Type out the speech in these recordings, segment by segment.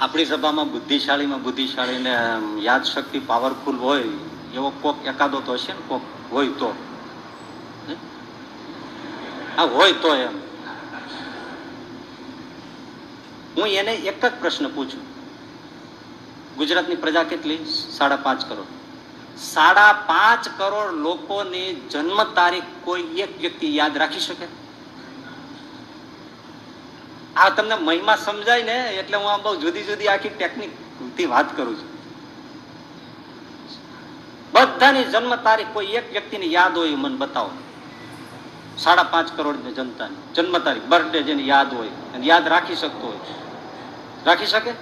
આપણી સભામાં બુદ્ધિશાળીમાં બુદ્ધિશાળી ને યાદશક્તિ પાવરફુલ હોય, એવો કોક એકાદો તો હશે ને કોક હોય તો? આ હોય તો એમ. હું એને એક જ પ્રશ્ન પૂછું. ગુજરાતની પ્રજા કેટલી? સાડા પાંચ કરોડ. સાડા પાંચ કરોડ લોકોની જન્મ તારીખ કોઈ એક વ્યક્તિ યાદ રાખી શકે? આ તમને મહિમા સમજાય ને એટલે હું આ બહુ જુદી જુદી આખી ટેકનિકથી વાત કરું છું. બધાની જન્મ તારીખ કોઈ એક વ્યક્તિને યાદ હોય મને બતાવો. સાડા પાંચ કરોડ જનતાની જન્મ તારીખ બર્થડે જેને યાદ હોય અને યાદ રાખી શકતો હોય. રાખી શકે?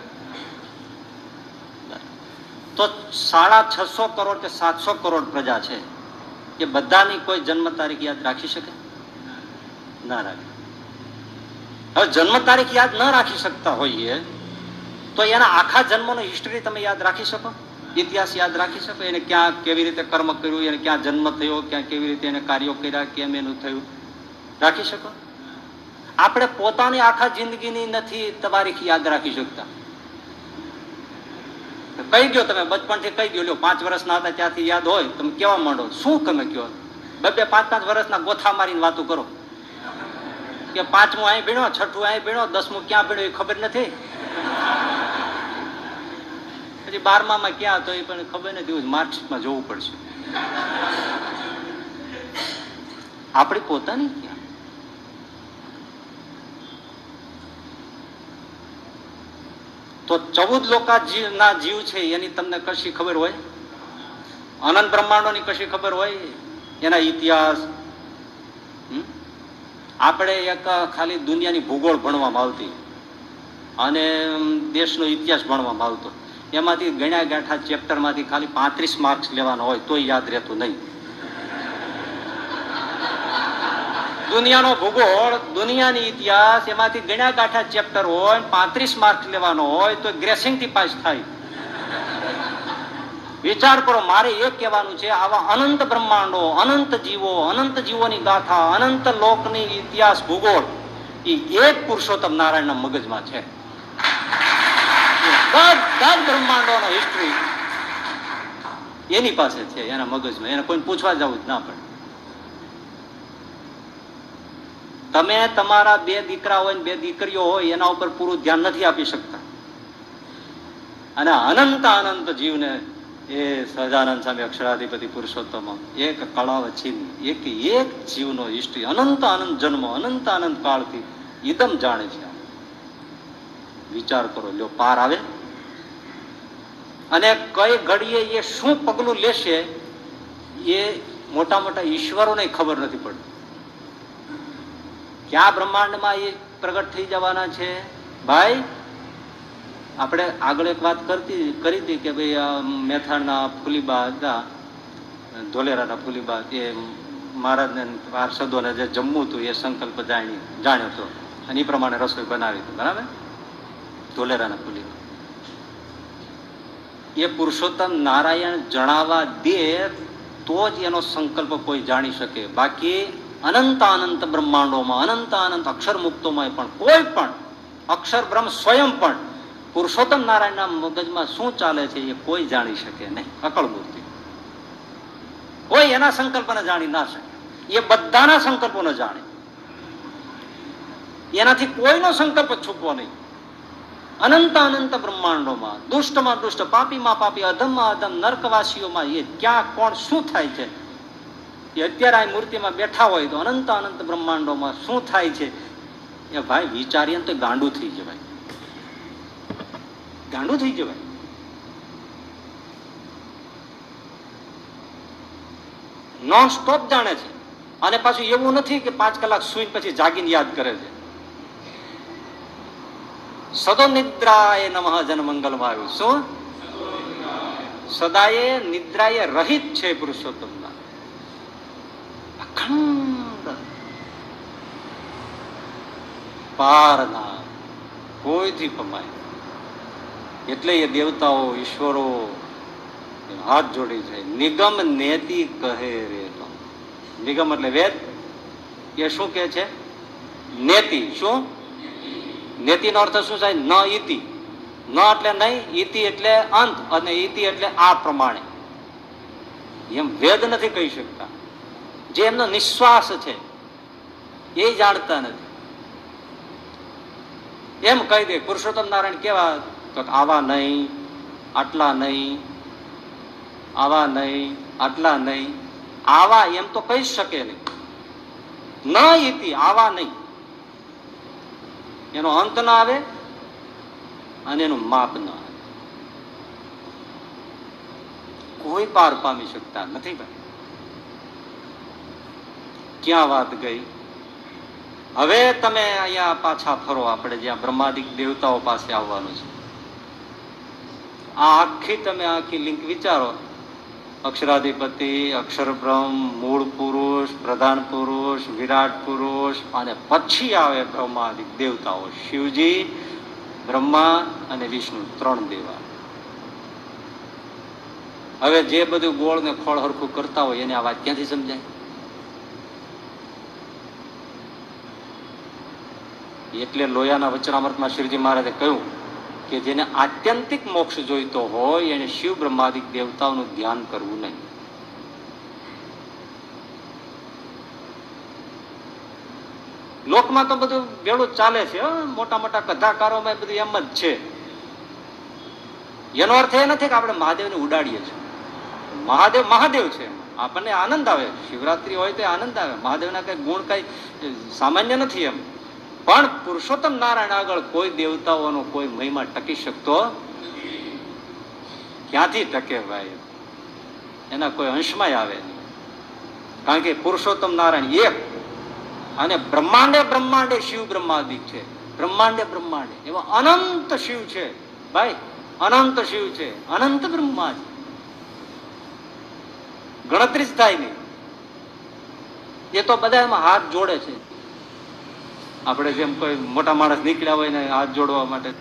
તો સાડા છસો કરોડ કે સાતસો કરોડ પ્રજા છે. એ બધાની કોઈ જન્મ તારીખ યાદ રાખી શકે? ના રાખે. હવે જન્મ તારીખ યાદ ન રાખી શકતા હોઈએ તો એના આખા જન્મનો હિસ્ટરી તમે યાદ રાખી શકો ઇતિહાસ યાદ રાખી શકો એને ક્યાં કેવી રીતે કર્મ કર્યું એને ક્યાં જન્મ થયો ક્યાં કેવી રીતે એને કાર્યો કર્યા કેમ એનું થયું રાખી શકો આપણે પોતાની આખા જિંદગીની નથી તારીખ યાદ રાખી શકતા કહી ગયો તમે બચપણથી કહી ગયો લ્યો પાંચ વર્ષના હતા ત્યાંથી યાદ હોય, તમે કેવા માંડો શું તમે કયો? બે બે પાંચ પાંચ વર્ષના ગોથા મારીને વાતો કરો. કે પાંચમું અહીં ભીણો, છઠ્ઠું અહીં ભીણો, દસમું ક્યાં ભીણો એ ખબર નથી. પછી બારમામાં ક્યાં હતો એ પણ ખબર નથી માર્કશીટમાં જોવું પડશે. આપણી પોતાની ક્યાં? તો ચૌદ લોકા ના જીવ છે, એની તમને કશી ખબર હોય? અનંત બ્રહ્માંડોની કશી ખબર હોય? એના ઇતિહાસ, હમ? આપણે એક ખાલી દુનિયાની ભૂગોળ ભણવામાં આવતી અને દેશનો ઇતિહાસ ભણવામાં આવતો. એમાંથી ગણ્યા ગાંઠા ચેપ્ટરમાંથી ખાલી પાંત્રીસ માર્ક્સ લેવાનો હોય તોય યાદ રહેતું નહીં. દુનિયાનો ભૂગોળ, દુનિયાની ઇતિહાસ, એમાંથી ગણ્યા ગાંઠા ચેપ્ટર હોય પાંત્રીસ માર્ક્સ લેવાનો હોય તો ગ્રેસિંગથી પાસ થાય. વિચાર કરો, મારે એ કહેવાનું છે, આવા અનંત બ્રહ્માંડો, અનંત જીવો, અનંત જીવોની ગાથા, અનંત લોકની ઇતિહાસ, ભૂગોળ, એ એક પુરુષોત્તમ નારાયણના મગજમાં છે. બ્રહ્માંડોનો હિસ્ટ્રી એની પાસે છે, એના મગજમાં. એને કોઈ પૂછવા જવું જ ના પડે. તમે તમારા બે દીકરા હોય બે દીકરીઓ હોય, એના ઉપર પૂરું ધ્યાન નથી આપી શકતા. અને અનંત અનંત જીવને એ સહજાનંદ સ્વામી અક્ષરાધિપતિ પુરુષોત્તમ, એક કળાવ છીન એક એક જીવનો હિસ્ટ્રી અનંત આનંદ જન્મ, અનંત આનંદ કાળથી ઇદમ જાણે છે. વિચાર કરો, લ્યો, પાર આવે. અને કઈ ઘડીએ એ શું પગલું લેશે એ મોટા મોટા ઈશ્વરોને ખબર નથી પડતી. ક્યાં બ્રહ્માંડમાં એ પ્રગટ થઈ જવાના છે? ભાઈ આપણે આગળ એક વાત કરતી, કરી હતી કે ભાઈ મેથાણના ફુલીબા હતા, ધોલેરાના ફુલીબા, એ મહારાજને પાર્ષદોને જે જમવું હતું, એ સંકલ્પ જાણી, જાણ્યો હતો. અને એ પ્રમાણે રસોઈ બનાવી હતી, બરાબર? ધોલેરાના ફુલીબા. એ પુરુષોત્તમ નારાયણ જણાવવા દે, તો જ એનો સંકલ્પ કોઈ જાણી શકે. બાકી અનંત અનંત બ્રહ્માંડોમાં અનંત અનંત અક્ષર મુક્તોમાં પણ કોઈ પણ અક્ષર બ્રહ્મ સ્વયં પણ પુરુષોત્તમ નારાયણના મગજમાં શું ચાલે છે એ કોઈ જાણી શકે નહીં. અકળ મૂર્તિ. કોઈ એના સંકલ્પને જાણી ના શકે. એ બધાના સંકલ્પોને જાણે. એનાથી કોઈનો સંકલ્પ છૂપવો નહીં. અનંત અનંત બ્રહ્માંડોમાં, દુષ્ટમાં દુષ્ટ, પાપીમાં પાપી, અધમમાં અધમ, નર્કવાસીઓમાં એ ક્યાં, કોણ, શું થાય છે? એ અત્યારે આ મૂર્તિમાં બેઠા હોય તો અનંત અનંત બ્રહ્માંડોમાં શું થાય છે? એ ભાઈ વિચારીએ તો ગાંડું થઈ જવાય. ગાંડું થઈ જવાય. નોન સ્ટોપ જાણે છે. અને પાછું એવું નથી કે પાંચ કલાક સુઈ પછી જાગીને યાદ કરે છે. સદો નિદ્રાએ નમઃ જન મંગલમાં આવ્યું. શું? સદાએ નિદ્રાએ રહિત છે પુરુષોત્તમના અખંડ. પારના કોઈથી પમાય એટલે એ દેવતાઓ ઈશ્વરો હાથ જોડી છે. નિગમ નેતિ કહે રે નિગમ એટલે વેદ? એ શું કે છે? નેતિ. શું? નેતિનો અર્થ શું થાય? ન ઈતિ. ન એટલે નહીં, ઈતિ એટલે અંત અને ઈતિ એટલે આ પ્રમાણે. એમ વેદ નથી કહી શકતા. જે એમનો નિશ્વાસ છે, એ જાણતા નથી. એમ કહી દે, પુરુષોત્તમ નારાયણ કેવા તો આવા નહીં, આટલા નહીં, આવા નહીં, આટલા નહીં. આવા એમ તો કહી શકે નહીં. ઈતિ, આવા નહીં. એનો અંત ના આવે અને એનું માપ ન આવે. કોઈ પાર પામી શકતા નથી ભાઈ. ક્યાં વાત ગઈ? હવે તમે અહીંયા પાછા ફરો, આપણે જ્યાં બ્રહ્માદિક દેવતાઓ પાસે આવવાનું છે. આ આખી તમે આખી લિંક વિચારો. અક્ષરાધિપતિ અક્ષર બ્રહ્મ મૂળ પુરુષ, પ્રધાન પુરુષ, વિરાટ પુરુષ, અને પછી આવે બ્રહ્માદિક દેવતાઓ. શિવજી, બ્રહ્મા અને વિષ્ણુ, ત્રણ દેવા. હવે જે બધું ગોળ ને ખોળ હરખું કરતા હોય એને આ વાત ક્યાંથી સમજાય? એટલે લોયાના વચનામૃતમાં શિવજી મહારાજે કહ્યું કે જેને આત્યંતિક મોક્ષ જોઈતો હોય એને શિવ બ્રહ્માદિક દેવતાઓનું ધ્યાન કરવું નહીં. લોકમાં તો બધું ભેળું ચાલે છે. મોટા મોટા કથાકારોમાં બધું એમ જ છે. એનો અર્થ એ નથી કે આપણે મહાદેવને ઉડાડીએ છીએ. મહાદેવ મહાદેવ છે. આપણને આનંદ આવે. શિવરાત્રી હોય તો આનંદ આવે. મહાદેવના કઈ ગુણ કઈ સામાન્ય નથી એમ. પણ પુરુષોત્તમ નારાયણ આગળ કોઈ દેવતાઓનો કોઈ મહિમા ટકી શકતો ક્યાંથી ટકે ભાઈ? એના કોઈ અંશમાં આવે નહીં. કારણ કે પુરુષોત્તમ નારાયણ એક અને બ્રહ્માંડે બ્રહ્માંડે શિવ બ્રહ્માદિક છે. બ્રહ્માંડે બ્રહ્માંડે. એવા અનંત શિવ છે. ભાઈ, અનંત શિવ છે. અનંત બ્રહ્મા છે ગણતરી જ થાય નહીં. એ તો બધા એમાં હાથ જોડે છે. આપણે જેમ કોઈ મોટા માણસ નીકળ્યા હોય ને હાથ જોડવા માટે